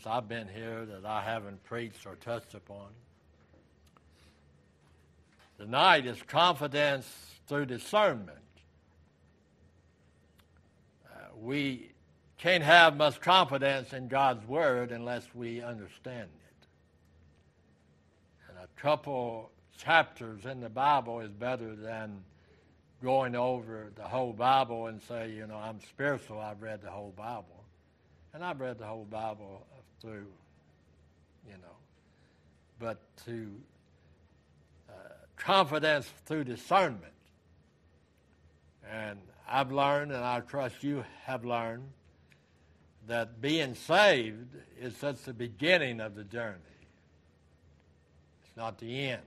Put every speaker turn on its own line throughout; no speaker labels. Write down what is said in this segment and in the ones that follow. since I've been here that I haven't preached or touched upon. Tonight is confidence through discernment. Uh, we can't have much confidence in God's Word unless we understand it. And a couple chapters in the Bible is better than going over the whole Bible and say, you know, I'm spiritual, I've read the whole Bible. And I've read the whole Bible uh, through, you know. But to uh, confidence through discernment. And I've learned, and I trust you have learned, that being saved is just the beginning of the journey. It's not the end.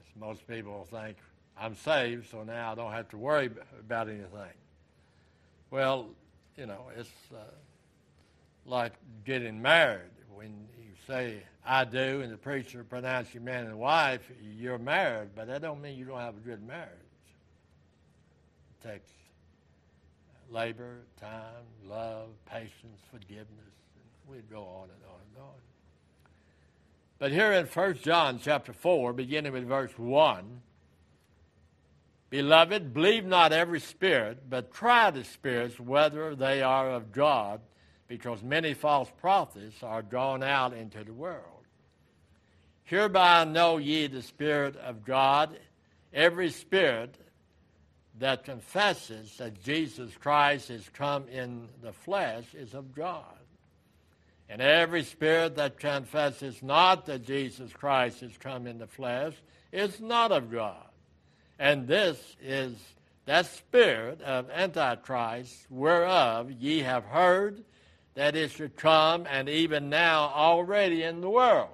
As most people think, I'm saved, so now I don't have to worry about anything. Well, you know, it's. Uh, like getting married. When you say I do, and the preacher pronounces you man and wife, you're married, but that don't mean you don't have a good marriage. It takes labor, time, love, patience, forgiveness, and we go on and on and on. But here in 1 John chapter 4, beginning with verse 1, Beloved, believe not every spirit, but try the spirits whether they are of God, because many false prophets are drawn out into the world. Hereby know ye the Spirit of God, every spirit that confesses that Jesus Christ is come in the flesh is of God. And every spirit that confesses not that Jesus Christ is come in the flesh is not of God. And this is that spirit of Antichrist whereof ye have heard that is to come, and even now already in the world.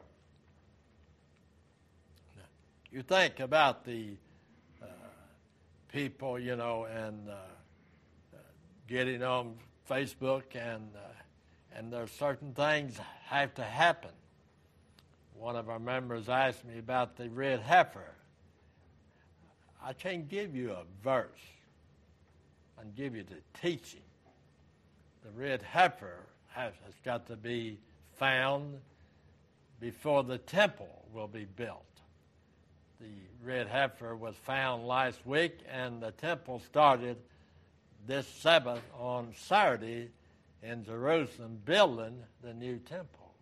You think about the uh, people, you know, and uh, getting on Facebook, and uh, and there's certain things have to happen. One of our members asked me about the red heifer. I can't give you a verse. and give you the teaching. The red heifer has, got to be found before the temple will be built. The red heifer was found last week, and the temple started this Sabbath on Saturday in Jerusalem building the new temple.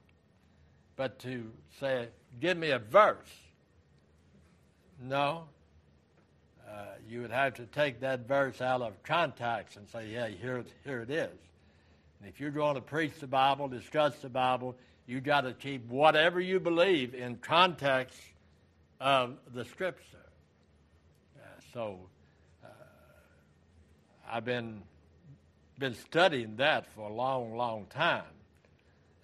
But to say, give me a verse, no. Uh, you would have to take that verse out of context and say, yeah, here, here it is. And if you're going to preach the Bible, discuss the Bible, you got to keep whatever you believe in context of the Scripture. Uh, so uh, I've been been studying that for a long, long time.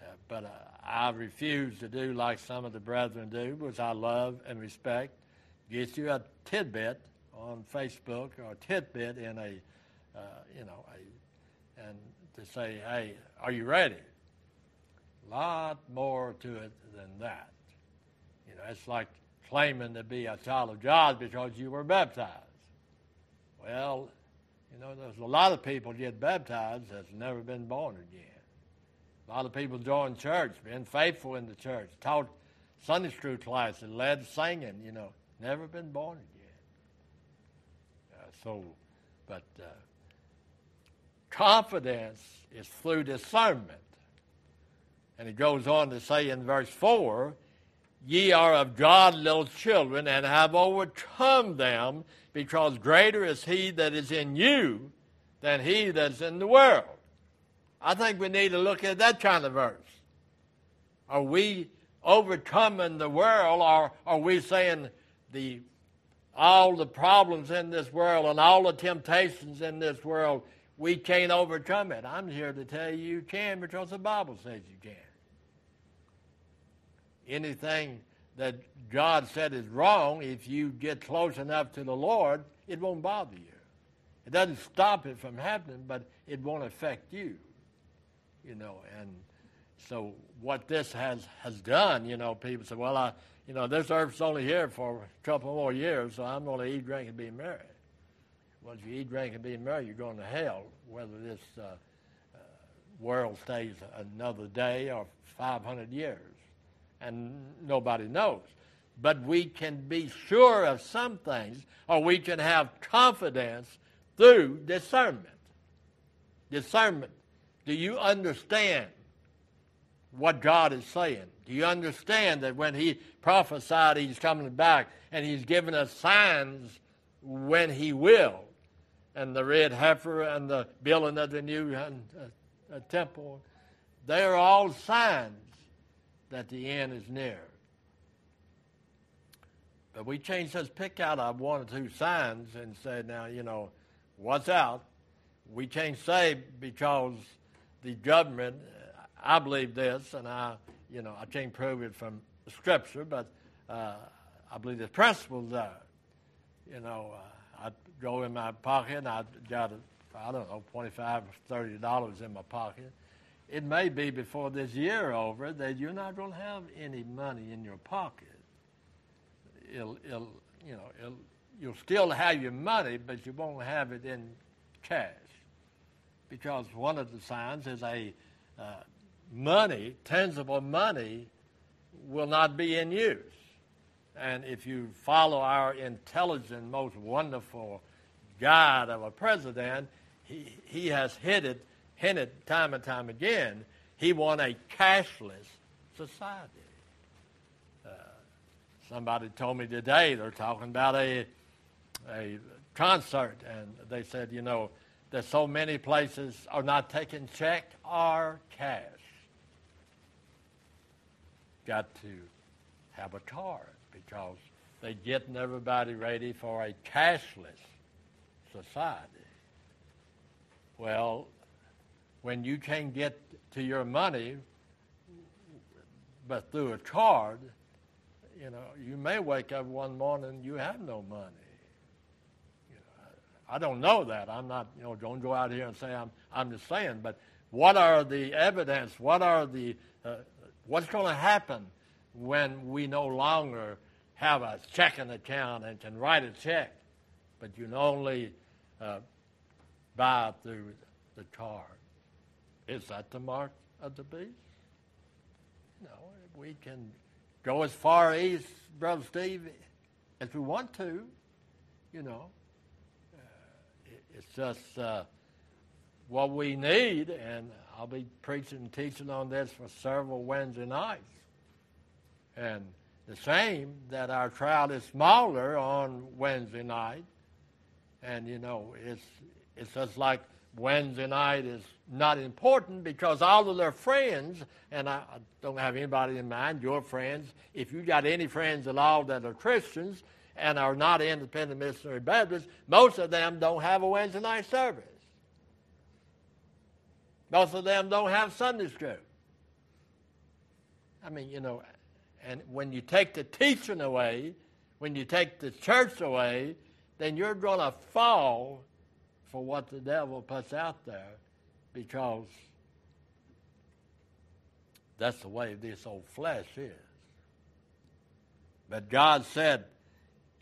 Uh, but uh, I refuse to do like some of the brethren do, which I love and respect. Get you a tidbit on Facebook or a tidbit in a, uh, you know, a, and to say, hey, are you ready? A lot more to it than that. You know, it's like claiming to be a child of God because you were baptized. Well, you know, there's a lot of people get baptized that's never been born again. A lot of people join church, been faithful in the church, taught Sunday school classes, and led singing, you know, never been born again. Uh, so, but uh, Confidence is through discernment. And it goes on to say in verse 4 Ye are of God little children, and have overcome them, because greater is he that is in you than he that's in the world. I think we need to look at that kind of verse. Are we overcoming the world, or are we saying the all the problems in this world and all the temptations in this world we can't overcome it. I'm here to tell you you can because the Bible says you can. Anything that God said is wrong, if you get close enough to the Lord, it won't bother you. It doesn't stop it from happening, but it won't affect you. You know, and so what this has has done, you know, people say, well, I, you know, this earth's only here for a couple more years, so I'm going to eat, drink, and be merry. Once if you eat, drink, and be merry, you're going to hell, whether this uh, uh, world stays another day or 500 years. And nobody knows. But we can be sure of some things, or we can have confidence through discernment. Discernment. Do you understand what God is saying? Do you understand that when He prophesied He's coming back and He's given us signs when He will? and the red heifer and the building of the new uh, uh, temple, they are all signs that the end is near. But we changed those pick out of one or two signs and said, now, you know, what's out? We changed save because the government, uh, I believe this, and I, you know, I can't prove it from Scripture, but uh, I believe the principles there. You know, uh, go in my pocket and I got, I don't know, 25 or $30 in my pocket. It may be before this year over that you're not going to have any money in your pocket. It'll, it'll, you know, it'll, you'll still have your money, but you won't have it in cash. Because one of the signs is a uh, money, tangible money, will not be in use. And if you follow our intelligent, most wonderful God of a president, he, he has hinted, hinted time and time again, he wants a cashless society. Uh, somebody told me today they're talking about a, a concert, and they said, you know, that so many places are not taking check or cash. Got to have a card because they're getting everybody ready for a cashless society. Well, when you can get to your money, but through a card, you know, you may wake up one morning you have no money. You know, I don't know that. I'm not, you know, don't go out here and say I'm. I'm just saying. But what are the evidence? What are the uh, what's going to happen when we no longer have a checking account and can write a check, but you can only uh, buy through the card. Is that the mark of the beast? No, we can go as far east, Brother Steve, as we want to, you know. Uh, it's just uh, what we need, and I'll be preaching and teaching on this for several Wednesday nights. And the same that our trial is smaller on Wednesday night. And, you know, it's, it's just like Wednesday night is not important because all of their friends, and I, I don't have anybody in mind, your friends, if you got any friends at all that are Christians and are not independent missionary Baptists, most of them don't have a Wednesday night service. Most of them don't have Sunday school. I mean, you know, and when you take the teaching away, when you take the church away, then you're going to fall for what the devil puts out there because that's the way this old flesh is. But God said,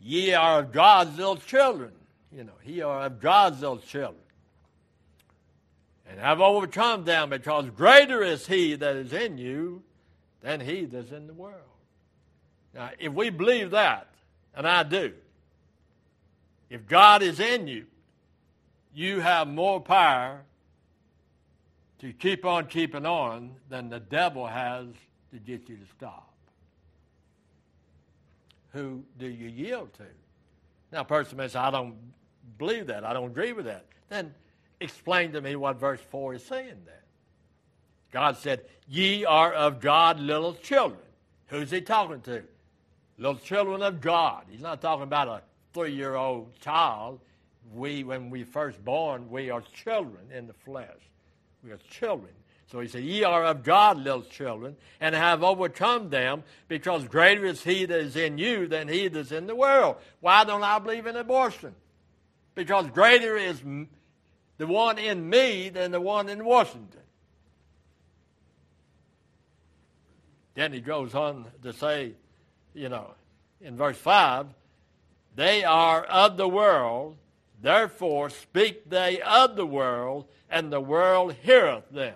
Ye are of God's little children. You know, ye are of God's little children. And have overcome them because greater is he that is in you than he that's in the world. Now, if we believe that, and I do, if God is in you, you have more power to keep on keeping on than the devil has to get you to stop. Who do you yield to? Now, a person may say, I don't believe that. I don't agree with that. Then explain to me what verse 4 is saying there. God said, Ye are of God little children. Who's he talking to? little children of God. He's not talking about a three year old child. We, when we first born, we are children in the flesh. We are children. So he said, Ye are of God, little children, and have overcome them, because greater is he that is in you than he that is in the world. Why don't I believe in abortion? Because greater is the one in me than the one in Washington. Then he goes on to say, you know, in verse 5, they are of the world, therefore speak they of the world, and the world heareth them.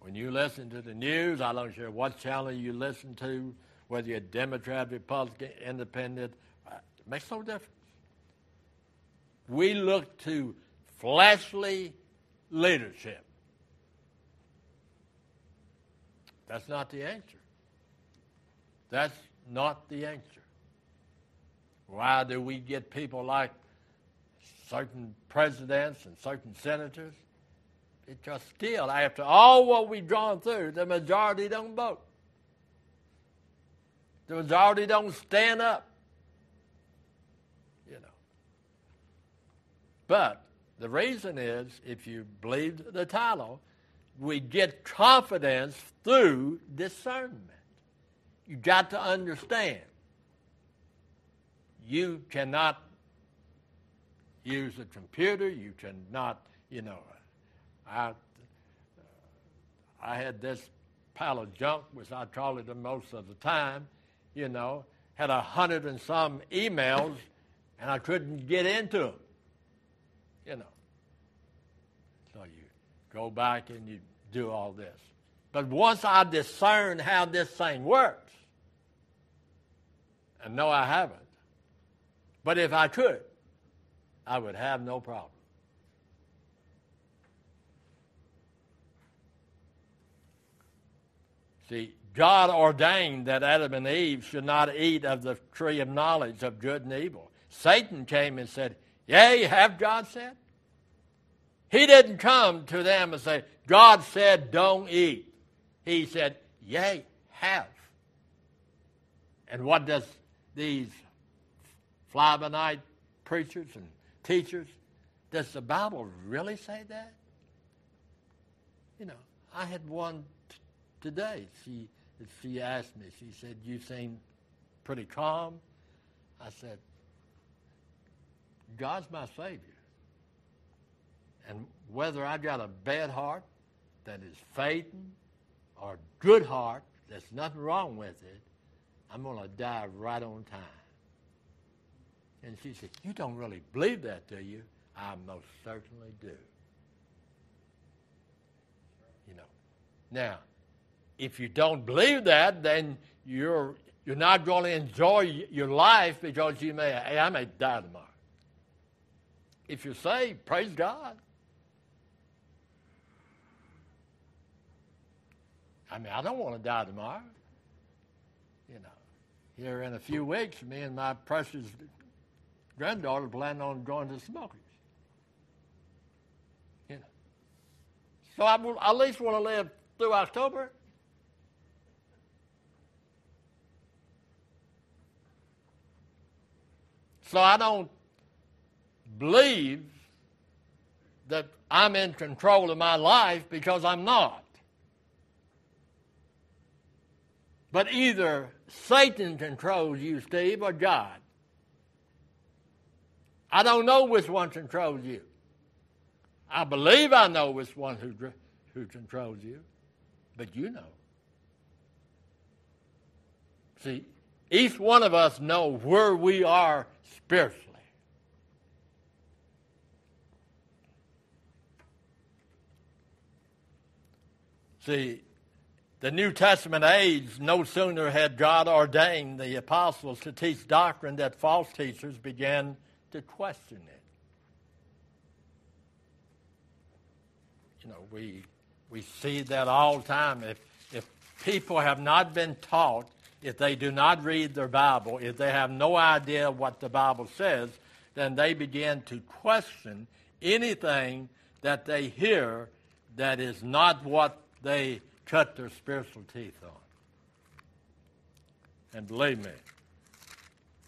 When you listen to the news, I don't care what channel you listen to, whether you're Democrat, Republican, Independent, it makes no difference. We look to fleshly leadership. That's not the answer. That's not the answer. Why do we get people like certain presidents and certain senators? Because still, after all what we've drawn through, the majority don't vote. The majority don't stand up. You know. But the reason is if you believe the title, we get confidence through discernment. You got to understand. You cannot use a computer. You cannot, you know. I, I had this pile of junk, which I call it the most of the time, you know, had a hundred and some emails, and I couldn't get into them, you know go back and you do all this. But once I discern how this thing works, and no, I haven't, but if I could, I would have no problem. See, God ordained that Adam and Eve should not eat of the tree of knowledge of good and evil. Satan came and said, Yea, have God said? He didn't come to them and say, God said, don't eat. He said, yea, have. And what does these fly-by-night preachers and teachers, does the Bible really say that? You know, I had one t- today. She, she asked me, she said, you seem pretty calm. I said, God's my Savior. And whether I have got a bad heart that is fading or a good heart, there's nothing wrong with it, I'm going to die right on time. And she said, You don't really believe that, do you? I most certainly do. You know. Now, if you don't believe that, then you're you're not going to enjoy your life because you may hey, I may die tomorrow. If you're saved, praise God. I mean, I don't want to die tomorrow. You know, here in a few weeks, me and my precious granddaughter plan on going to Smokies. You know, so I will, at least want to live through October. So I don't believe that I'm in control of my life because I'm not. But either Satan controls you, Steve, or God. I don't know which one controls you. I believe I know which one who, who controls you, but you know. See, each one of us know where we are spiritually. See, the New Testament age, no sooner had God ordained the apostles to teach doctrine that false teachers began to question it. You know, we, we see that all the time. If, if people have not been taught, if they do not read their Bible, if they have no idea what the Bible says, then they begin to question anything that they hear that is not what they cut their spiritual teeth on. And believe me,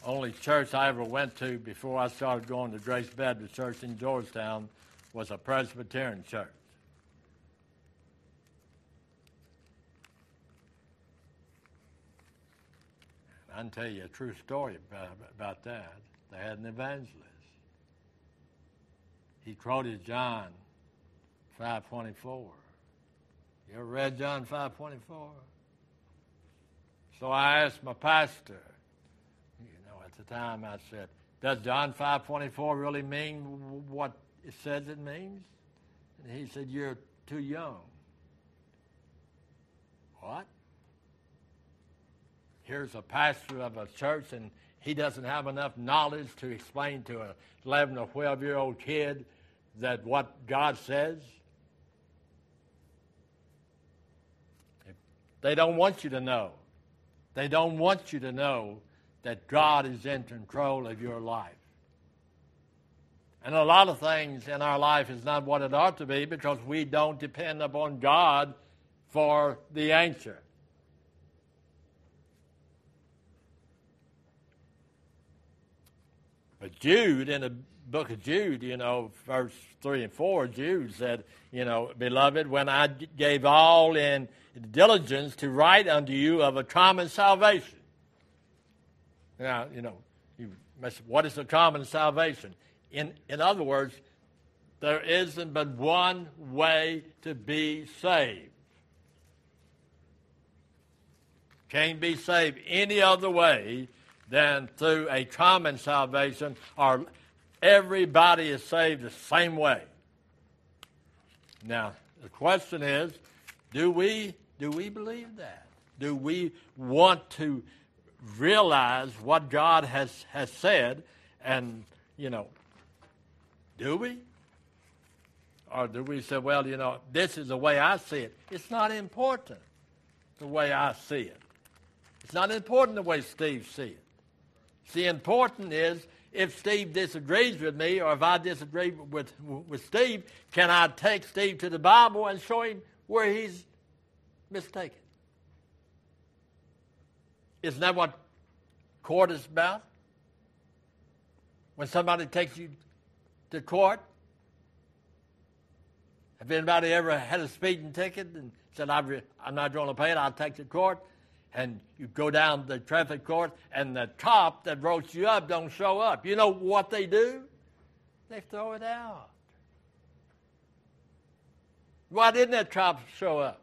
only church I ever went to before I started going to Grace Baptist Church in Georgetown was a Presbyterian church. I can tell you a true story about, about that. They had an evangelist. He quoted John 524. You ever read John 5.24? So I asked my pastor, you know, at the time I said, does John 5.24 really mean what it says it means? And he said, you're too young. What? Here's a pastor of a church and he doesn't have enough knowledge to explain to an 11 or 12 year old kid that what God says? They don't want you to know. They don't want you to know that God is in control of your life. And a lot of things in our life is not what it ought to be because we don't depend upon God for the answer. But Jude, in the book of Jude, you know, verse 3 and 4, Jude said, you know, Beloved, when I gave all in diligence to write unto you of a common salvation. Now, you know, you must, what is a common salvation? In, in other words, there isn't but one way to be saved. Can't be saved any other way than through a common salvation, or everybody is saved the same way. Now, the question is, do we do we believe that? Do we want to realize what God has, has said and, you know, do we? Or do we say, well, you know, this is the way I see it? It's not important the way I see it. It's not important the way Steve sees it. See, important is if Steve disagrees with me or if I disagree with, with Steve, can I take Steve to the Bible and show him where he's mistaken? Isn't that what court is about? When somebody takes you to court? Have anybody ever had a speeding ticket and said, I'm, I'm not going to pay it, I'll take it to court? and you go down the traffic court, and the cop that wrote you up don't show up. You know what they do? They throw it out. Why didn't that cop show up?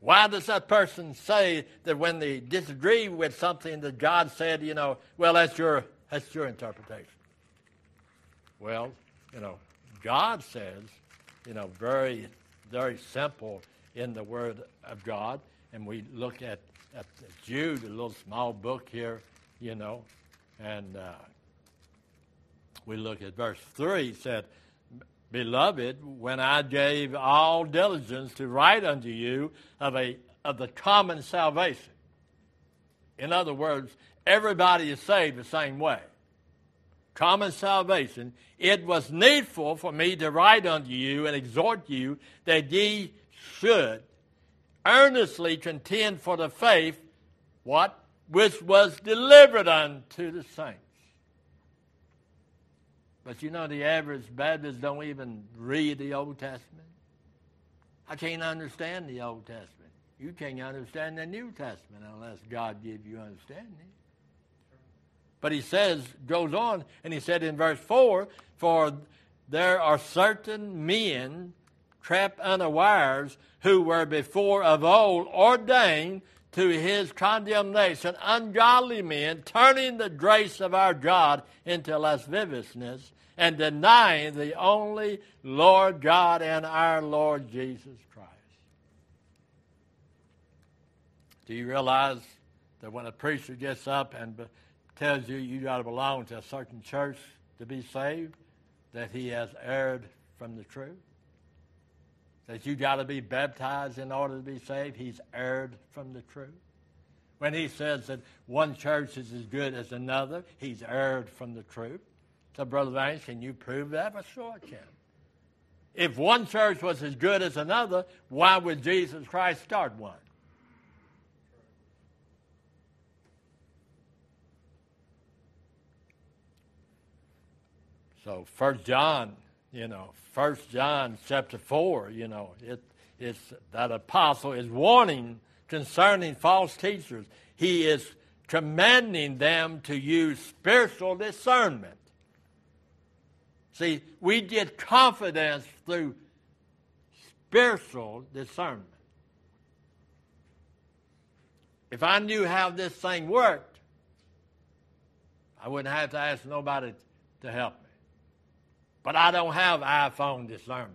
Why does that person say that when they disagree with something that God said, you know, well, that's your, that's your interpretation? Well, you know, God says, you know, very, very simple in the Word of God, and we look at, at Jude, a little small book here, you know, and uh, we look at verse 3 said, Beloved, when I gave all diligence to write unto you of, a, of the common salvation. In other words, everybody is saved the same way. Common salvation. It was needful for me to write unto you and exhort you that ye should earnestly contend for the faith, what? Which was delivered unto the saints. But you know, the average Baptist don't even read the Old Testament. I can't understand the Old Testament. You can't understand the New Testament unless God give you understanding. But he says, goes on, and he said in verse 4 For there are certain men trapped unawares, who were before of old ordained to his condemnation, ungodly men, turning the grace of our God into lasciviousness and denying the only Lord God and our Lord Jesus Christ. Do you realize that when a preacher gets up and tells you you got to belong to a certain church to be saved, that he has erred from the truth? that you got to be baptized in order to be saved, he's erred from the truth. When he says that one church is as good as another, he's erred from the truth. So, Brother Vance, can you prove that? Well, sure I can. If one church was as good as another, why would Jesus Christ start one? So, First John you know, First John chapter four. You know, it, it's that apostle is warning concerning false teachers. He is commanding them to use spiritual discernment. See, we get confidence through spiritual discernment. If I knew how this thing worked, I wouldn't have to ask nobody to help me. But I don't have iPhone discernment.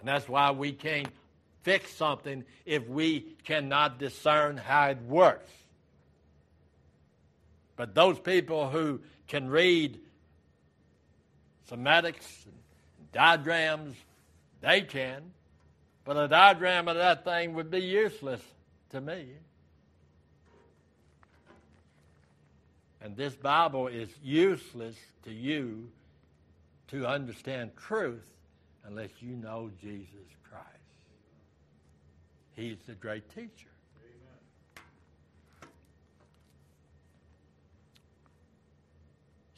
And that's why we can't fix something if we cannot discern how it works. But those people who can read schematics and diagrams, they can. But a diagram of that thing would be useless to me. And this Bible is useless to you to understand truth unless you know Jesus Christ. He's the great teacher. Amen.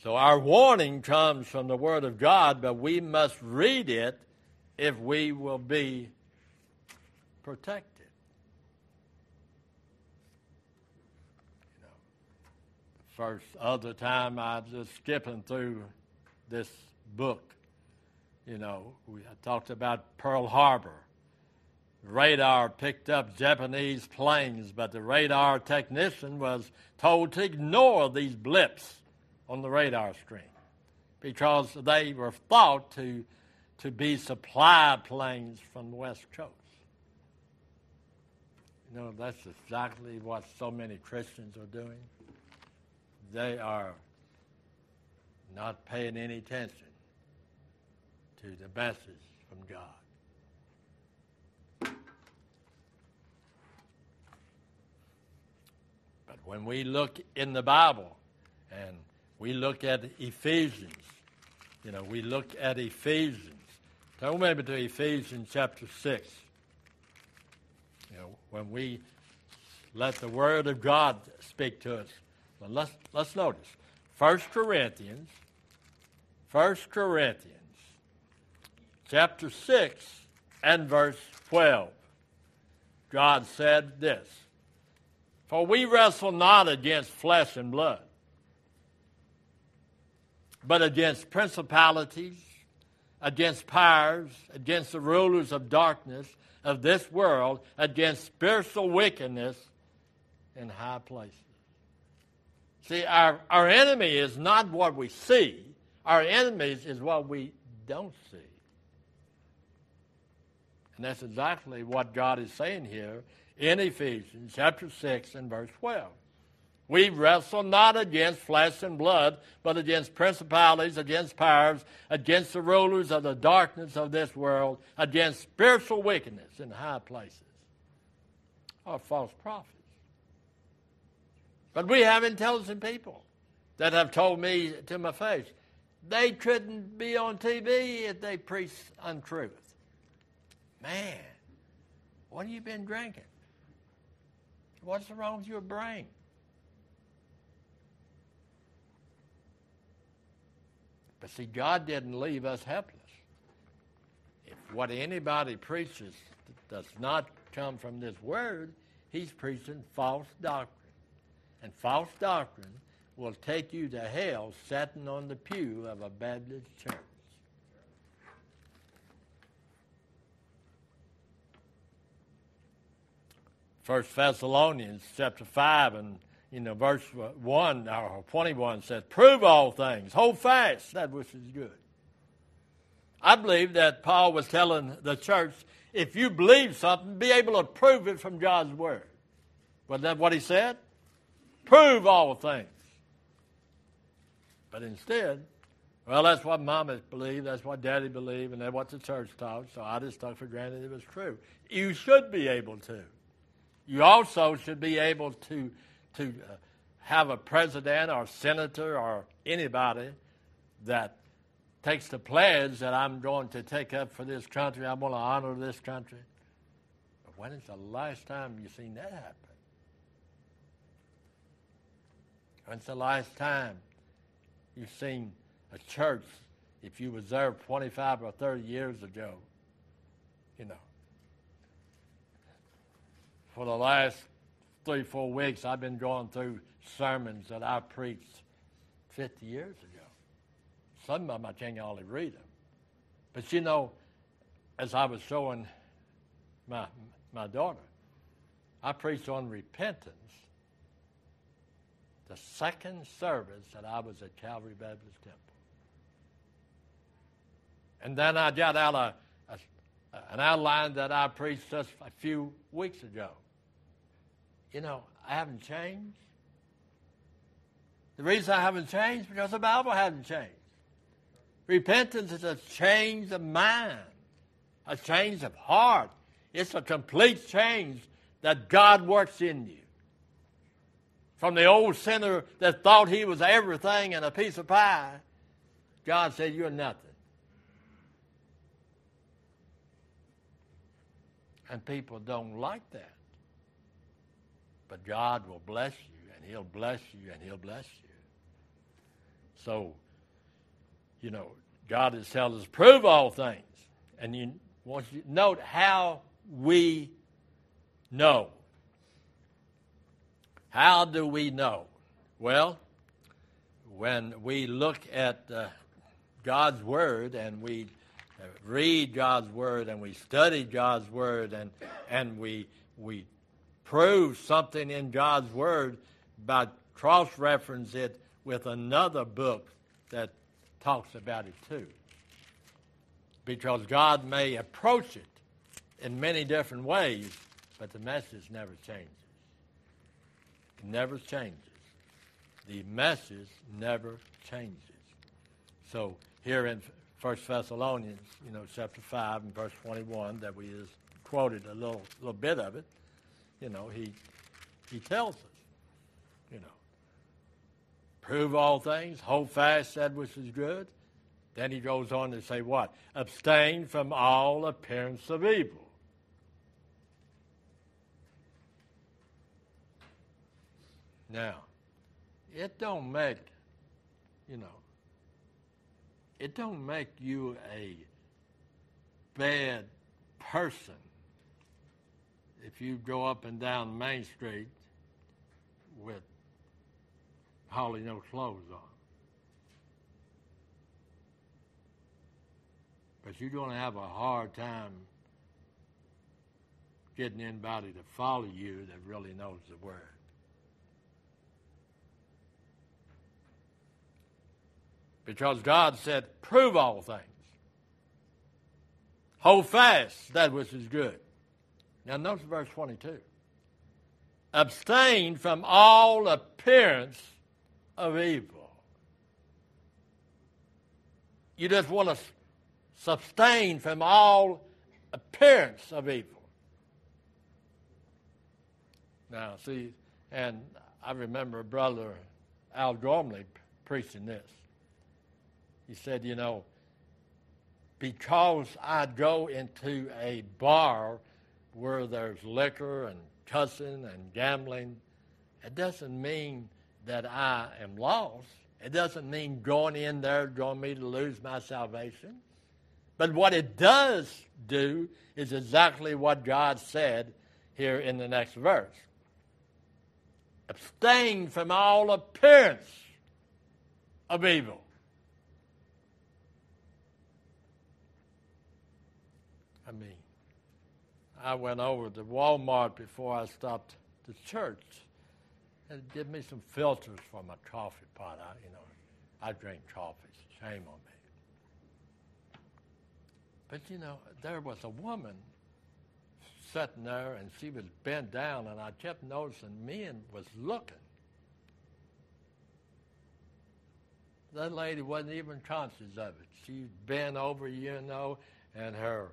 So, our warning comes from the Word of God, but we must read it if we will be protected. first other time I was just skipping through this book. You know, we, I talked about Pearl Harbor. Radar picked up Japanese planes, but the radar technician was told to ignore these blips on the radar screen because they were thought to, to be supply planes from the West Coast. You know, that's exactly what so many Christians are doing they are not paying any attention to the message from God. But when we look in the Bible and we look at Ephesians, you know, we look at Ephesians. Turn maybe to Ephesians chapter 6. You know, when we let the Word of God speak to us, but let's, let's notice 1 Corinthians, 1 Corinthians, chapter 6 and verse 12. God said this For we wrestle not against flesh and blood, but against principalities, against powers, against the rulers of darkness of this world, against spiritual wickedness in high places. See, our, our enemy is not what we see, our enemies is what we don't see. And that's exactly what God is saying here in Ephesians chapter 6 and verse 12. We wrestle not against flesh and blood, but against principalities, against powers, against the rulers of the darkness of this world, against spiritual wickedness in high places, or false prophets. But we have intelligent people that have told me to my face, they couldn't be on TV if they preached untruth. Man, what have you been drinking? What's wrong with your brain? But see, God didn't leave us helpless. If what anybody preaches does not come from this word, he's preaching false doctrine and false doctrine will take you to hell sitting on the pew of a Baptist church. First Thessalonians chapter five and you know verse one or twenty one says, "Prove all things, hold fast that which is good." I believe that Paul was telling the church, if you believe something, be able to prove it from God's word. Wasn't that what he said? prove all things. But instead, well, that's what mama believed, that's what daddy believed, and that's what the church taught, so I just took for granted it was true. You should be able to. You also should be able to, to uh, have a president or senator or anybody that takes the pledge that I'm going to take up for this country, I'm going to honor this country. But when is the last time you've seen that happen? When's the last time you've seen a church, if you was there 25 or 30 years ago, you know? For the last three, four weeks, I've been going through sermons that I preached 50 years ago. Some of them I can't hardly read them. But you know, as I was showing my, my daughter, I preached on repentance the second service that I was at Calvary Baptist Temple. And then I got out a, a, an outline that I preached just a few weeks ago. You know, I haven't changed. The reason I haven't changed because the Bible hasn't changed. Repentance is a change of mind, a change of heart. It's a complete change that God works in you from the old sinner that thought he was everything and a piece of pie, God said, You're nothing. And people don't like that. But God will bless you, and He'll bless you, and He'll bless you. So, you know, God has told us prove all things. And you want you note how we know. How do we know? Well, when we look at uh, God's Word and we uh, read God's Word and we study God's Word and, and we, we prove something in God's Word by cross reference it with another book that talks about it too. Because God may approach it in many different ways, but the message never changes never changes. The message never changes. So here in First Thessalonians, you know, chapter five and verse twenty-one, that we just quoted a little little bit of it. You know, he he tells us, you know, prove all things, hold fast that which is good. Then he goes on to say what? Abstain from all appearance of evil. Now, it don't make, you know, it don't make you a bad person if you go up and down Main Street with hardly no clothes on. But you're going to have a hard time getting anybody to follow you that really knows the word. Because God said, prove all things. Hold fast that which is good. Now notice verse 22. Abstain from all appearance of evil. You just want to abstain from all appearance of evil. Now, see, and I remember Brother Al Gormley preaching this. He said, You know, because I go into a bar where there's liquor and cussing and gambling, it doesn't mean that I am lost. It doesn't mean going in there drawing me to lose my salvation. But what it does do is exactly what God said here in the next verse. Abstain from all appearance of evil. I went over to Walmart before I stopped the church and give me some filters for my coffee pot. I, you know, I drink coffee. Shame on me. But you know, there was a woman sitting there, and she was bent down, and I kept noticing men was looking. That lady wasn't even conscious of it. She bent over, you know, and her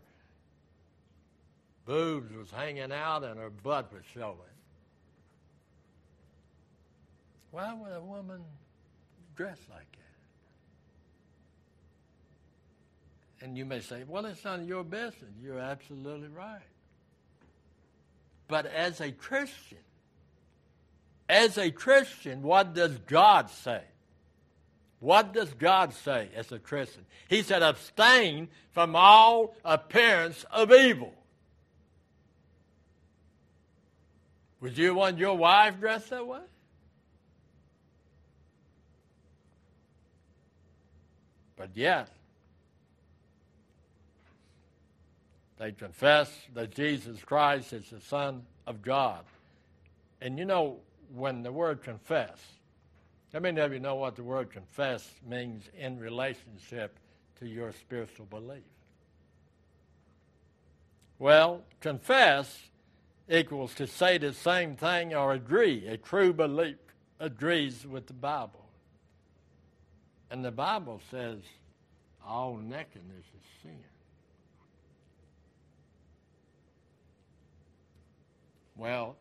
boobs was hanging out and her butt was showing. Why would a woman dress like that? And you may say, well, it's none of your business. You're absolutely right. But as a Christian, as a Christian, what does God say? What does God say as a Christian? He said, abstain from all appearance of evil. Would you want your wife dressed that way? But yet, they confess that Jesus Christ is the Son of God. And you know, when the word confess, how many of you know what the word confess means in relationship to your spiritual belief? Well, confess equals to say the same thing or agree. A true belief agrees with the Bible. And the Bible says all nakedness is sin. Well,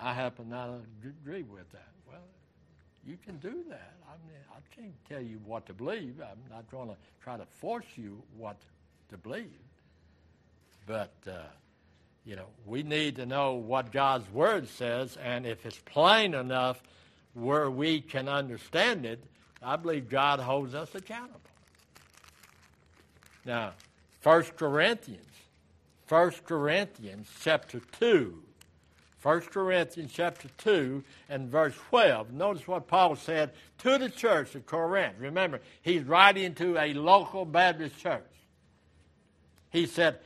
I happen not to agree with that. Well, you can do that. I mean, I can't tell you what to believe. I'm not going to try to force you what to believe. But uh, you know, we need to know what God's Word says, and if it's plain enough where we can understand it, I believe God holds us accountable. Now, 1 Corinthians, 1 Corinthians chapter 2, 1 Corinthians chapter 2 and verse 12. Notice what Paul said to the church of Corinth. Remember, he's writing to a local Baptist church. He said,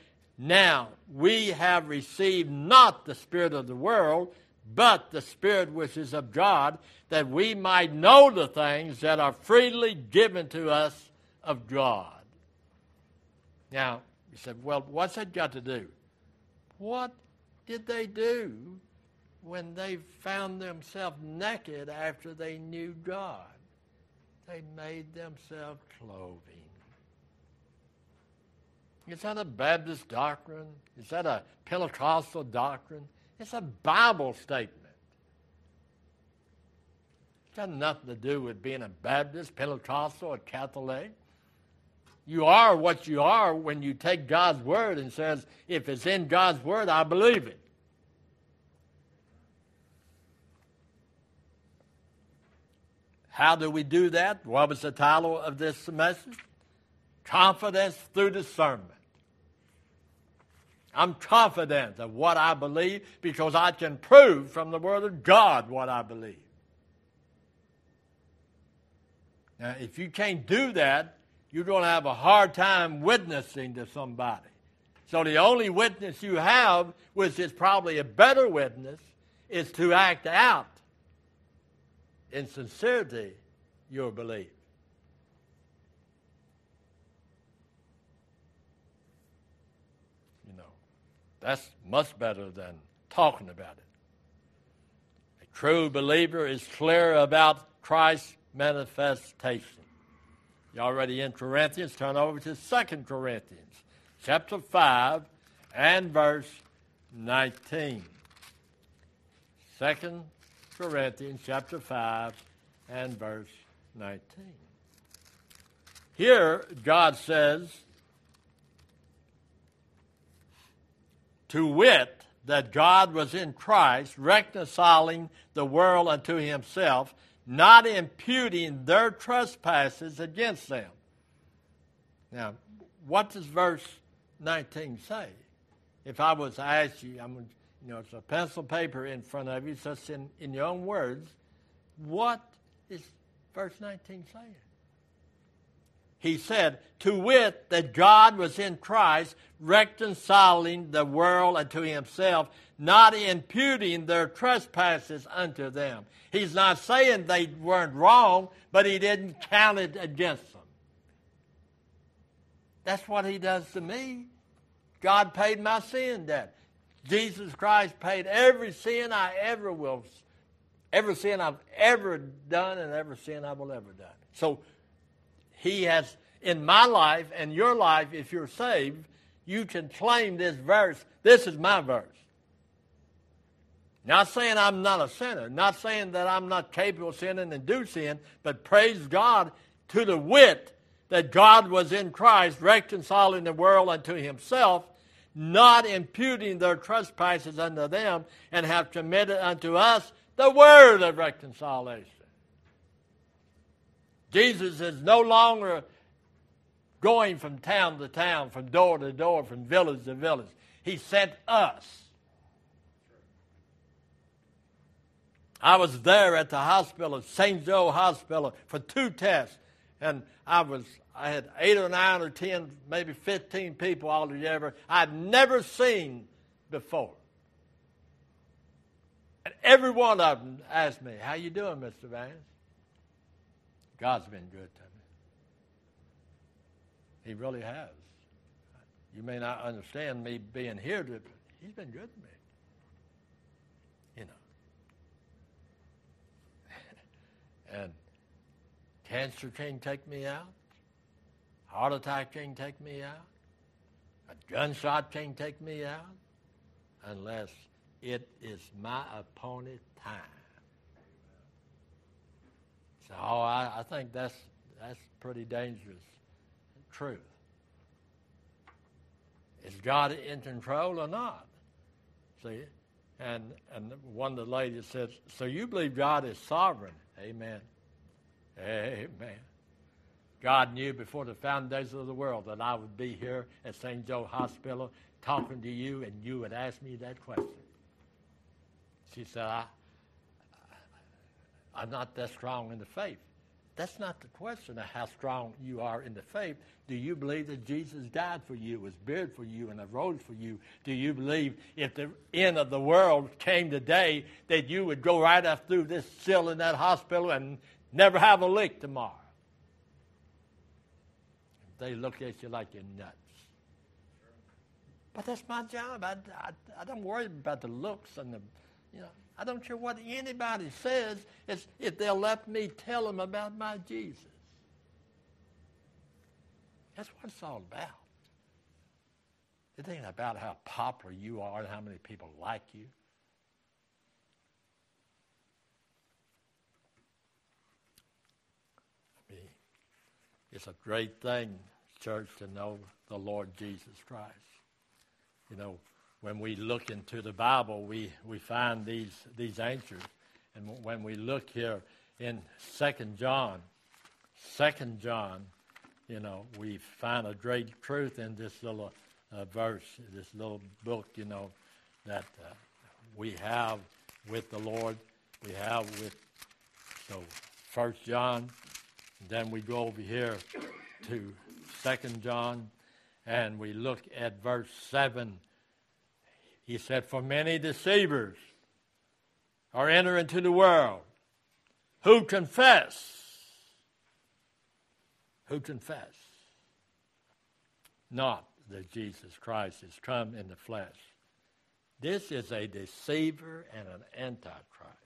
now we have received not the Spirit of the world, but the Spirit which is of God, that we might know the things that are freely given to us of God. Now, you said, well, what's that got to do? What did they do when they found themselves naked after they knew God? They made themselves clothing. Is that a Baptist doctrine? Is that a Pentecostal doctrine? It's a Bible statement. It's got nothing to do with being a Baptist, Pentecostal, or Catholic. You are what you are when you take God's word and says, if it's in God's word, I believe it. How do we do that? What was the title of this semester? Confidence through discernment. I'm confident of what I believe because I can prove from the Word of God what I believe. Now, if you can't do that, you're going to have a hard time witnessing to somebody. So the only witness you have, which is probably a better witness, is to act out in sincerity your belief. That's much better than talking about it. A true believer is clear about Christ's manifestation. you all already in Corinthians. Turn over to 2 Corinthians, chapter 5, and verse 19. 2 Corinthians, chapter 5, and verse 19. Here, God says, to wit, that God was in Christ reconciling the world unto himself, not imputing their trespasses against them. Now, what does verse 19 say? If I was to ask you, I'm, you know, it's a pencil paper in front of you, so in, in your own words. What is verse 19 saying? he said, to wit, that God was in Christ, reconciling the world unto himself, not imputing their trespasses unto them. He's not saying they weren't wrong, but he didn't count it against them. That's what he does to me. God paid my sin debt. Jesus Christ paid every sin I ever will, every sin I've ever done and every sin I will ever do. So he has, in my life and your life, if you're saved, you can claim this verse. This is my verse. Not saying I'm not a sinner, not saying that I'm not capable of sinning and do sin, but praise God to the wit that God was in Christ reconciling the world unto himself, not imputing their trespasses unto them, and have committed unto us the word of reconciliation. Jesus is no longer going from town to town, from door to door, from village to village. He sent us. I was there at the hospital, St. Joe Hospital, for two tests, and I was I had eight or nine or ten, maybe fifteen people altogether I'd never seen before. And every one of them asked me, "How you doing, Mr. Vance?" God's been good to me. He really has. You may not understand me being here, but He's been good to me. You know. and cancer can't take me out. Heart attack can't take me out. A gunshot can't take me out unless it is my appointed time. Oh, I, I think that's, that's pretty dangerous truth. Is God in control or not? See? And, and one of the ladies says, So you believe God is sovereign? Amen. Amen. God knew before the foundations of the world that I would be here at St. Joe Hospital talking to you, and you would ask me that question. She said, I, I'm not that strong in the faith. That's not the question of how strong you are in the faith. Do you believe that Jesus died for you, was buried for you, and arose for you? Do you believe if the end of the world came today that you would go right up through this sill in that hospital and never have a leak tomorrow? They look at you like you're nuts. But that's my job. I, I, I don't worry about the looks and the, you know, I don't care what anybody says, if they'll let me tell them about my Jesus. That's what it's all about. It ain't about how popular you are and how many people like you. I mean, it's a great thing, church, to know the Lord Jesus Christ. You know, when we look into the Bible, we, we find these, these answers. And when we look here in Second John, Second John, you know, we find a great truth in this little uh, verse, this little book, you know, that uh, we have with the Lord, we have with, so First John, then we go over here to Second John, and we look at verse 7 he said, For many deceivers are entering into the world who confess, who confess not that Jesus Christ is come in the flesh. This is a deceiver and an antichrist.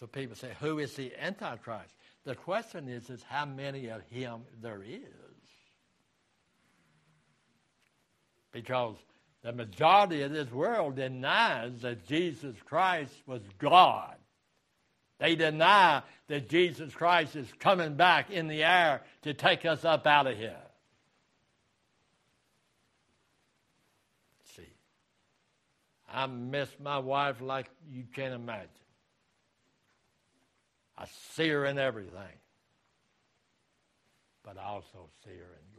So people say, who is the antichrist? The question is, is how many of him there is. Because the majority of this world denies that Jesus Christ was God. They deny that Jesus Christ is coming back in the air to take us up out of here. See, I miss my wife like you can't imagine. I see her in everything, but I also see her in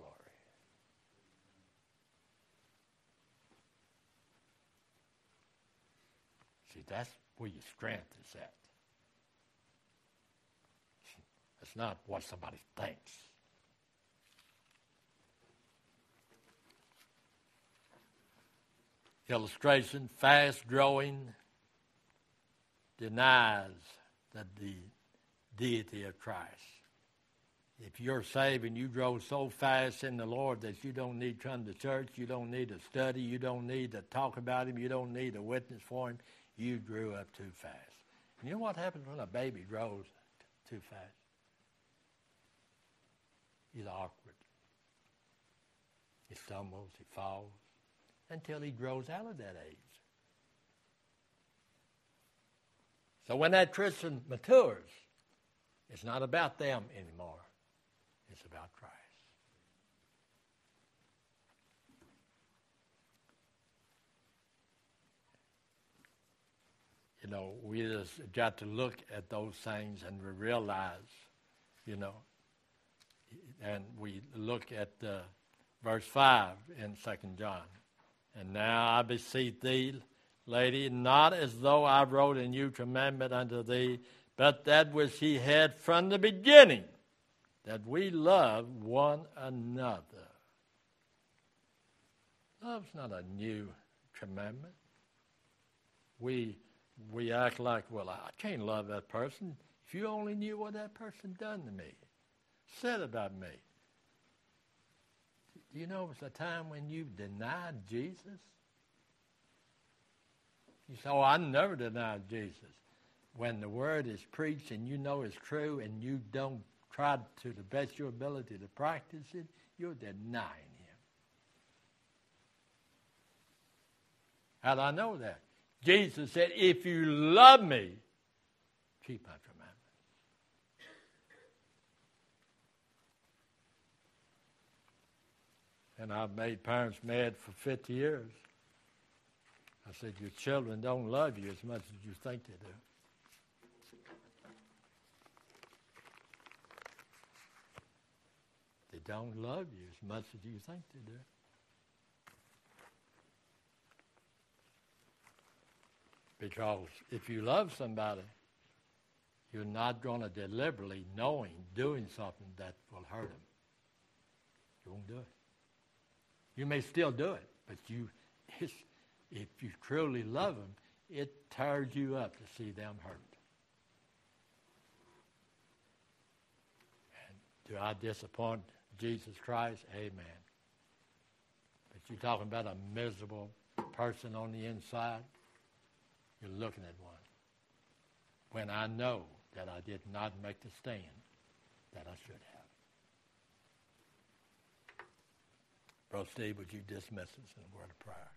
That's where your strength is at. It's not what somebody thinks. Illustration fast growing denies that the deity of Christ. If you're saved and you grow so fast in the Lord that you don't need to come to church, you don't need to study, you don't need to talk about Him, you don't need a witness for Him, you grew up too fast. And you know what happens when a baby grows too fast? He's awkward. He stumbles, he falls, until he grows out of that age. So when that Christian matures, it's not about them anymore. It's about Christ. you know, we just got to look at those things and we realize, you know, and we look at uh, verse 5 in 2 John. And now I beseech thee, lady, not as though I wrote a new commandment unto thee, but that which he had from the beginning, that we love one another. Love's not a new commandment. We we act like, well, I can't love that person. If you only knew what that person done to me, said about me. Do you know it was a time when you denied Jesus? You say, oh, I never denied Jesus. When the word is preached and you know it's true and you don't try to the best your ability to practice it, you're denying him. How do I know that? Jesus said, If you love me, keep my commandments. And I've made parents mad for 50 years. I said, Your children don't love you as much as you think they do. They don't love you as much as you think they do. Because if you love somebody, you're not going to deliberately, knowing, doing something that will hurt them. You won't do it. You may still do it, but you, if you truly love them, it tires you up to see them hurt. And do I disappoint Jesus Christ? Amen. But you're talking about a miserable person on the inside. You're looking at one. When I know that I did not make the stand that I should have. Brother Steve, would you dismiss us in a word of prayer?